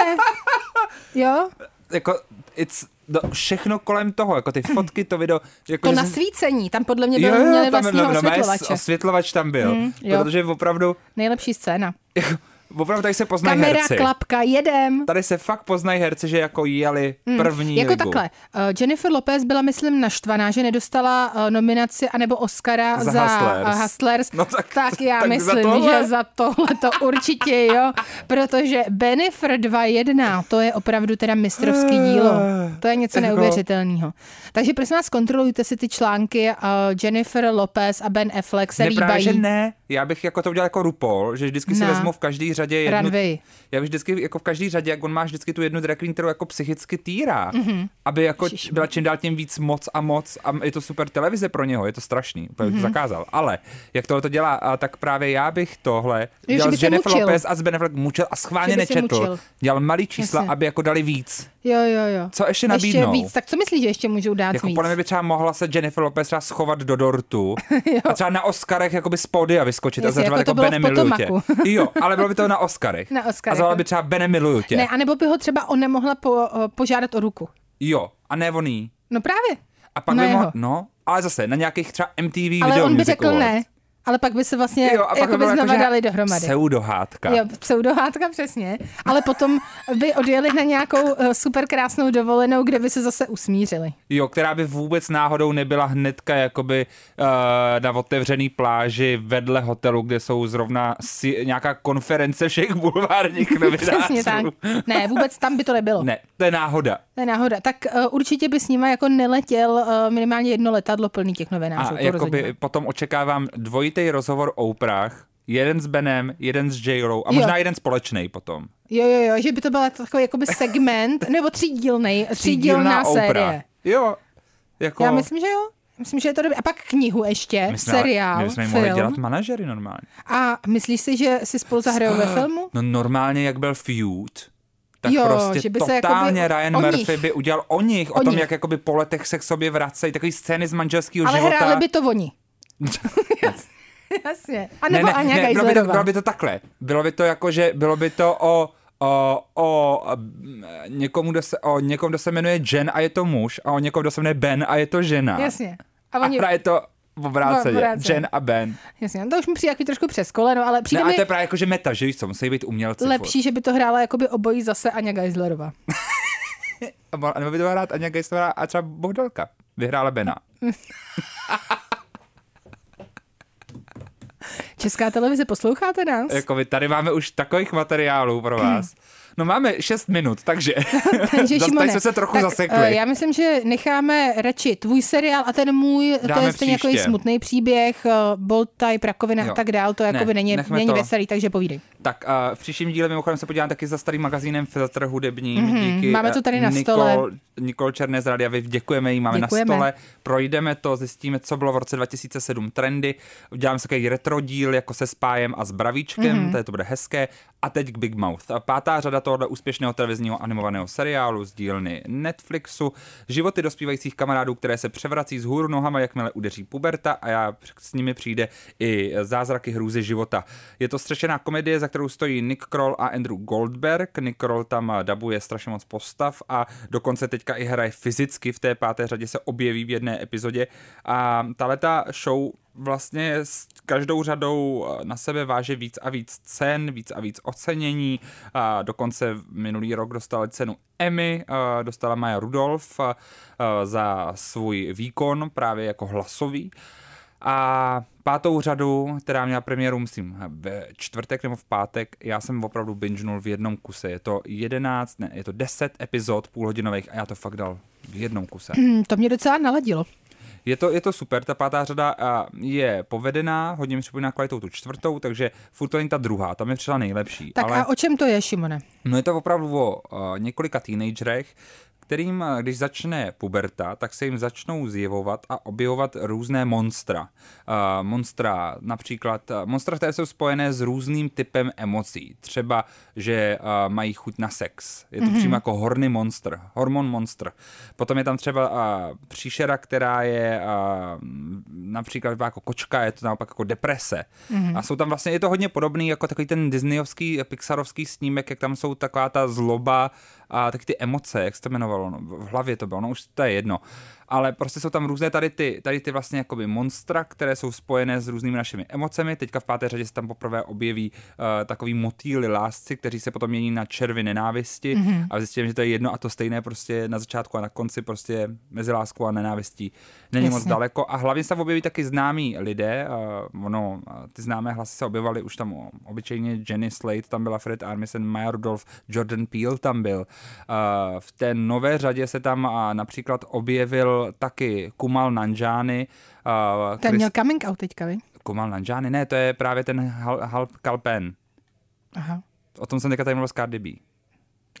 Jo? Jako, it's, do, všechno kolem toho, jako ty fotky, to video. Jako, To že nasvícení, tam podle mě Jo, byl, jo, měli tam vlastního no, no, osvětlovače. osvětlovač tam byl, Mm, jo. protože opravdu, Nejlepší scéna. jako, <laughs> opravdu tady se poznají Kamera, herci. klapka, jedem. Tady se fakt poznají herci, že jako jeli první Jako ligu. takhle, uh, Jennifer Lopez byla, myslím, naštvaná, že nedostala uh, nominaci anebo Oscara Za za, Hustlers. uh, Hustlers. No tak- tak já tak za myslím, tohle. že za tohle to určitě jo, protože Bennifer 2.1, to je opravdu teda mistrovský dílo. To je něco Jako- neuvěřitelného. Takže prosím vás, kontrolujte si ty články. Uh, Jennifer Lopez a Ben Affleck se ne, právě, líbají. že ne. Já bych jako to udělal jako RuPaul, že vždycky si Na vezmu v každé řadě jednu... runway. Já bych vždycky jako v každé řadě, jak on má vždycky tu jednu drag queen, kterou jako psychicky týrá, mm-hmm. aby jako Ježišmarja. byla čím dál tím víc moc a moc a je to super televize pro něho, je to strašný, úplně mm-hmm. to zakázal. Ale jak tohle to dělá, a tak právě já bych tohle že dělal s Jennifer mučil. Lopez a s Ben Affleck mučil a schválně nečetl. mučil. Dělal malý čísla, Jasně. aby jako dali víc. Jo, jo, jo. Co ještě nabídnou? Ještě víc. Tak co myslíš, že ještě můžou dát Jako víc? podle mě by třeba mohla se Jennifer Lopez třeba schovat do dortu <laughs> a třeba na Oscarech jakoby z pódia vyskočit a Jasně, zařvat jako jako, to bylo Bene v miluju tě. Potomacu. <laughs> Jo, ale bylo by to na Oscarech. Na Oscarech, A zavolala jo. by třeba Bene miluju tě. Ne, anebo by ho třeba on nemohla po, požádat o ruku. Jo, a ne on jí. No právě. A pak Na by mohl, jeho. no, ale zase na nějakých třeba MTV Ale Video on by řekl ne. Ale pak by se vlastně Jo, a pak jako by znova jako, dali dohromady. Pseudohádka. Jo, pseudohádka přesně. Ale potom by odjeli na nějakou uh, super krásnou dovolenou, kde by se zase usmířili. Jo, která by vůbec náhodou nebyla hnedka jakoby uh, na otevřený pláži vedle hotelu, kde jsou zrovna si, nějaká konference všech bulvárních <laughs> novinářů. Přesně tak. Ne, vůbec tam by to nebylo. Ne, to je náhoda. To je náhoda. Tak uh, určitě by s nima jako neletěl uh, minimálně jedno letadlo plný těch novinářů. A jakoby potom očekávám dvojitý rozhovor o Oprah, jeden s Benem, jeden s j a možná Jo. jeden společný potom. Jo, jo, jo, že by to byl takový jakoby segment, nebo třídílnej, <laughs> třídílná série. Jo, jako... Já myslím, že jo. Myslím, že je to dobré. A pak knihu ještě, my jsme, seriál, my bychom jim mohli film. dělat manažery normálně. A myslíš si, že si spolu zahrajou ve <gasps> filmu? No normálně, jak byl Feud, tak Jo, prostě že by se totálně jakoby Ryan Murphy nich. by udělal o nich, o, O tom, nich. jak jakoby po letech se k sobě vracejí, takový scény z manželského Ale života. hráli by to oni. <laughs> Jasně. A nebo ne, ne, Aňa ne, bylo, by to, bylo by to takhle. Bylo by to jako, že bylo by to o, o, o někomu, kdo se, o někom, kdo se jmenuje Jen a je to muž a o někom, kdo se jmenuje Ben a je to žena. Jasně. A A oni, hraje to obráceně. obráceně. Jen a Ben. jasně, no to už mi přijde jako trošku přes koleno, ale Ne, přijde a mi to je právě jako, že meta, že co, musí být umělci. lepší, že by to hrála jakoby obojí zase Aňa Geislerová. furt. <laughs> A A nebo by to hrát Aňa Geislerová a třeba Bohdalka. Vyhrála Bena. <laughs> Česká televize, posloucháte nás? Jako vy tady máme už takových materiálů pro vás. <clears throat> No máme 6 minut, takže, <laughs> Takže Šimone, jsme se trochu tak, zasekli. eh, Já myslím, že necháme radši tvůj seriál a ten můj, to Dáme je stejně jako i smutný příběh, eh, Bold Type, rakovina Jo. a tak dál, to Ne, jakoby není, není to. veselý, takže povídej. Tak a v příštím díle mimochodem se podívám taky za starým magazínem Filtr hudebním. Mhm, Díky máme to eh, tady na Nikol, stole. Nikol Černé z Radia děkujeme jí, máme Děkujeme. na stole. Projdeme to, zjistíme, co bylo v roce 2007 trendy. Uděláme si takový retro díl jako se Spájem a s Bravíčkem, Mhm. mm-hmm. to bude hezké. A teď k Big Mouth. A pátá řada tohoto úspěšného televizního animovaného seriálu z dílny Netflixu. Životy dospívajících kamarádů, které se převrací z hůru nohama, jakmile udeří puberta a já s nimi přijde i zázraky hrůzy života. Je to střešená komedie, za kterou stojí Nick Kroll a Andrew Goldberg. Nick Kroll tam dabuje strašně moc postav a dokonce teďka i hraje fyzicky v té páté řadě se objeví v jedné epizodě. A tahleta show vlastně s každou řadou eh, na sebe váže víc a víc cen, víc a víc ocenění. A dokonce minulý rok dostala cenu Emmy, eh, dostala Maja Rudolf eh, za svůj výkon právě jako hlasový. A pátou řadu, která měla premiéru, myslím, ve čtvrtek nebo v pátek, já jsem opravdu bingenul v jednom kuse. Je to 11, ne, je to 10 epizod půlhodinových a já to fakt dal v jednom kuse. Hm, to mě docela naladilo. Je to, je to super, ta pátá řada je povedená, hodně mi připomíná kvalitou tu čtvrtou, takže furt to není ta druhá, tam je třeba nejlepší. Tak ale a o čem to je, Šimone? no je to opravdu o uh, několika teenagerech, kterým, eh, když začne puberta, tak se jim začnou zjevovat a objevovat různé monstra. Uh, monstra, například uh, monstra, které jsou spojené s různým typem emocí. Třeba, že uh, mají chuť na sex. Je to mm-hmm. přímo jako horny monster, hormon monster. Potom je tam třeba uh, příšera, která je uh, například jako kočka, je to naopak jako deprese. Mm-hmm. A jsou tam vlastně, je to hodně podobný jako takový ten disneyovský, pixarovský snímek, jak tam jsou taková ta zloba a taky ty emoce, jak se to jmenovalo, no, v hlavě to bylo, no už to je jedno ale prostě jsou tam různé tady ty, tady ty vlastně jakoby monstra, které jsou spojené s různými našimi emocemi. Teďka v páté řadě se tam poprvé objeví uh, takový motýly lásci, kteří se potom mění na červy nenávisti mm-hmm. a zjistím, že to je jedno a to stejné prostě na začátku a na konci prostě mezi láskou a nenávistí není Jasně. moc daleko a hlavně se tam objeví taky známí lidé, uh, ono, uh, ty známé hlasy se objevovaly už tam obyčejně Jenny Slate, tam byla Fred Armisen, Maya Rudolph, Jordan Peele tam byl. Uh, v té nové řadě se tam uh, například objevil taky Kumal Nanjani. Uh, ten Chris... měl coming out teďka, vy? Kumal Nanjani, ne, to je právě ten Hal, Hal Kalpen. Aha. O tom jsem teďka tady mluvil s Cardi B.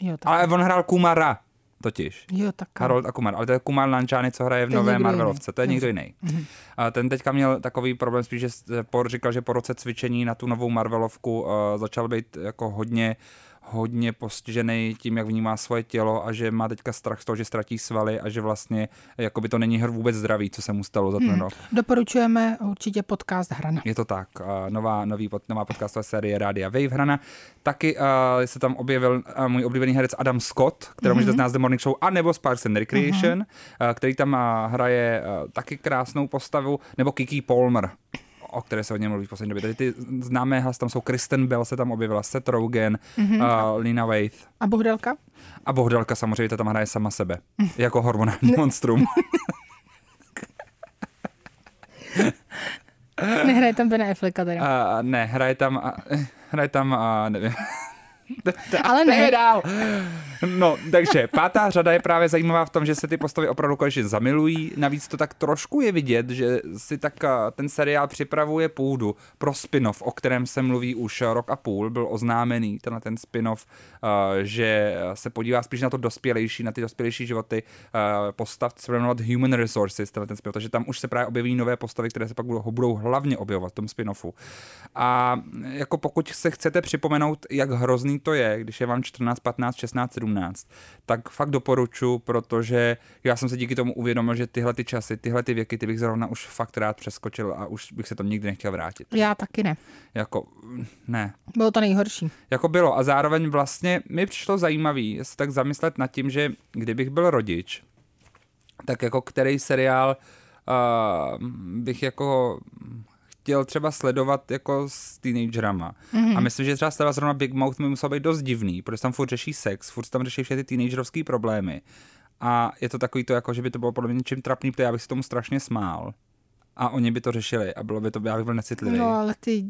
Jo, tak. Ale on hrál Kumara totiž. Jo, tak. Harold a Kumar. Ale to je Kumar Nančány, co hraje v nové Marvelovce. To je někdo jiný. Mm-hmm. A ten teďka měl takový problém spíš, že por říkal, že po roce cvičení na tu novou Marvelovku uh, začal být jako hodně uh, hodně postižený tím, jak vnímá svoje tělo a že má teďka strach z toho, že ztratí svaly a že vlastně jako by to není vůbec zdravý, co se mu stalo za ten hmm. rok. Doporučujeme určitě podcast Hrana. Je to tak. Nová, nový, nová podcastová série Rádia Wave Hrana. Taky uh, se tam objevil uh, můj oblíbený herec Adam Scott, kterého mm-hmm. můžete znát z The Morning Show, a nebo z Parks and Recreation, mm-hmm. uh, který tam uh, hraje uh, taky krásnou postavu, nebo Kiki Palmer o které se hodně mluví v poslední době. Tady ty známé hlas tam jsou Kristen Bell se tam objevila, Seth Rogen, mm-hmm. uh, Lina Waithe. A Bohdelka? A Bohdelka samozřejmě, ta tam hraje sama sebe, jako hormonální monstrum. <laughs> Nehraje tam Ben Afflecka teda. Uh, ne, hraje tam, uh, hraje tam, uh, nevím. Ale ne. dál. No, takže pátá řada je právě zajímavá v tom, že se ty postavy opravdu konečně zamilují. Navíc to tak trošku je vidět, že si tak eh, ten seriál připravuje půdu pro spin-off, o kterém se mluví už rok a půl. Byl oznámený tenhle ten spin-off, eh, že se podívá spíš na to dospělejší, na ty dospělejší životy eh, postav, co bude jmenovat Human Resources, tenhle ten spin-off. Takže tam už se právě objeví nové postavy, které se pak budou, budou hlavně objevovat v tom spin-offu. A jako pokud se chcete připomenout, jak hrozný to je, když je vám 14, 15, 16, 17, tak fakt doporučuji, protože já jsem se díky tomu uvědomil, že tyhle ty časy, tyhle ty věky, ty bych zrovna už fakt rád přeskočil a už bych se tam nikdy nechtěl vrátit. Já taky ne. Jako, ne. Bylo to nejhorší. Jako bylo a zároveň vlastně mi přišlo zajímavý se tak zamyslet nad tím, že kdybych byl rodič, tak jako který seriál uh, bych jako chtěl třeba sledovat jako s teenagerama. Mm-hmm. A myslím, že třeba sledovat zrovna Big Mouth mi musel být dost divný, protože tam furt řeší sex, furt tam řeší všechny ty teenagerovské problémy. A je to takový to, jako, že by to bylo podle mě něčím trapný, protože já bych si tomu strašně smál. A oni by to řešili a bylo by to, já bych byl necitlivý. No ale ty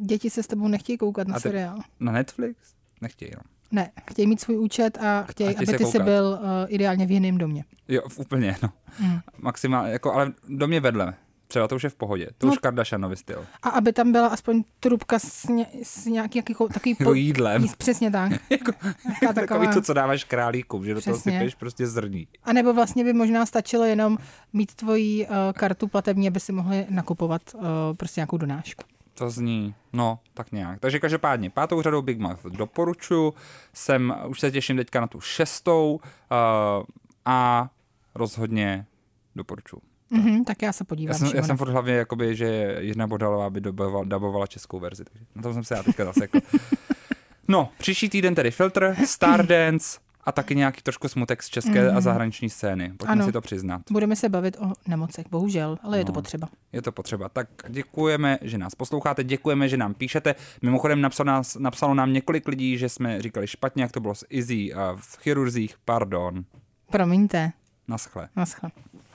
děti se s tebou nechtějí koukat na ty, seriál. Na Netflix? Nechtějí, no. Ne, chtějí mít svůj účet a chtějí, a aby ty jsi byl uh, ideálně v jiném domě. Jo, úplně, no. Mm. Maximálně, jako, ale domě vedle třeba to už je v pohodě. To no, už Kardashianovi styl. A aby tam byla aspoň trubka s, ně, s nějaký jako, takový po, jídlem. Jíst, přesně tak. <laughs> jako, taková, <laughs> takový to, co dáváš králíkům, že přesně. do toho sypeš prostě zrní. A nebo vlastně by možná stačilo jenom mít tvoji uh, kartu platební, aby si mohli nakupovat uh, prostě nějakou donášku. To zní, no, tak nějak. Takže každopádně, pátou řadou Big Mac doporučuji. Jsem, už se těším teďka na tu šestou uh, a rozhodně doporučuji. Mm-hmm, tak já se podívám. Já jsem, já jsem furt hlavně, jakoby, že Jirna Bodalová by dobovala, dabovala českou verzi. Takže na tom jsem se já teďka zasekl. <laughs> no, příští týden tedy Filtr, Stardance, a taky nějaký trošku smutek z české mm. a zahraniční scény. Pojďme ano. si to přiznat. Budeme se bavit o nemocech, bohužel, ale no, je to no, potřeba. Je to potřeba. Tak děkujeme, že nás posloucháte, děkujeme, že nám píšete. Mimochodem napsalo, nás, napsalo nám několik lidí, že jsme říkali špatně, jak to bylo s Izzy a v chirurzích. Pardon. Promiňte. Naschle. Naschle.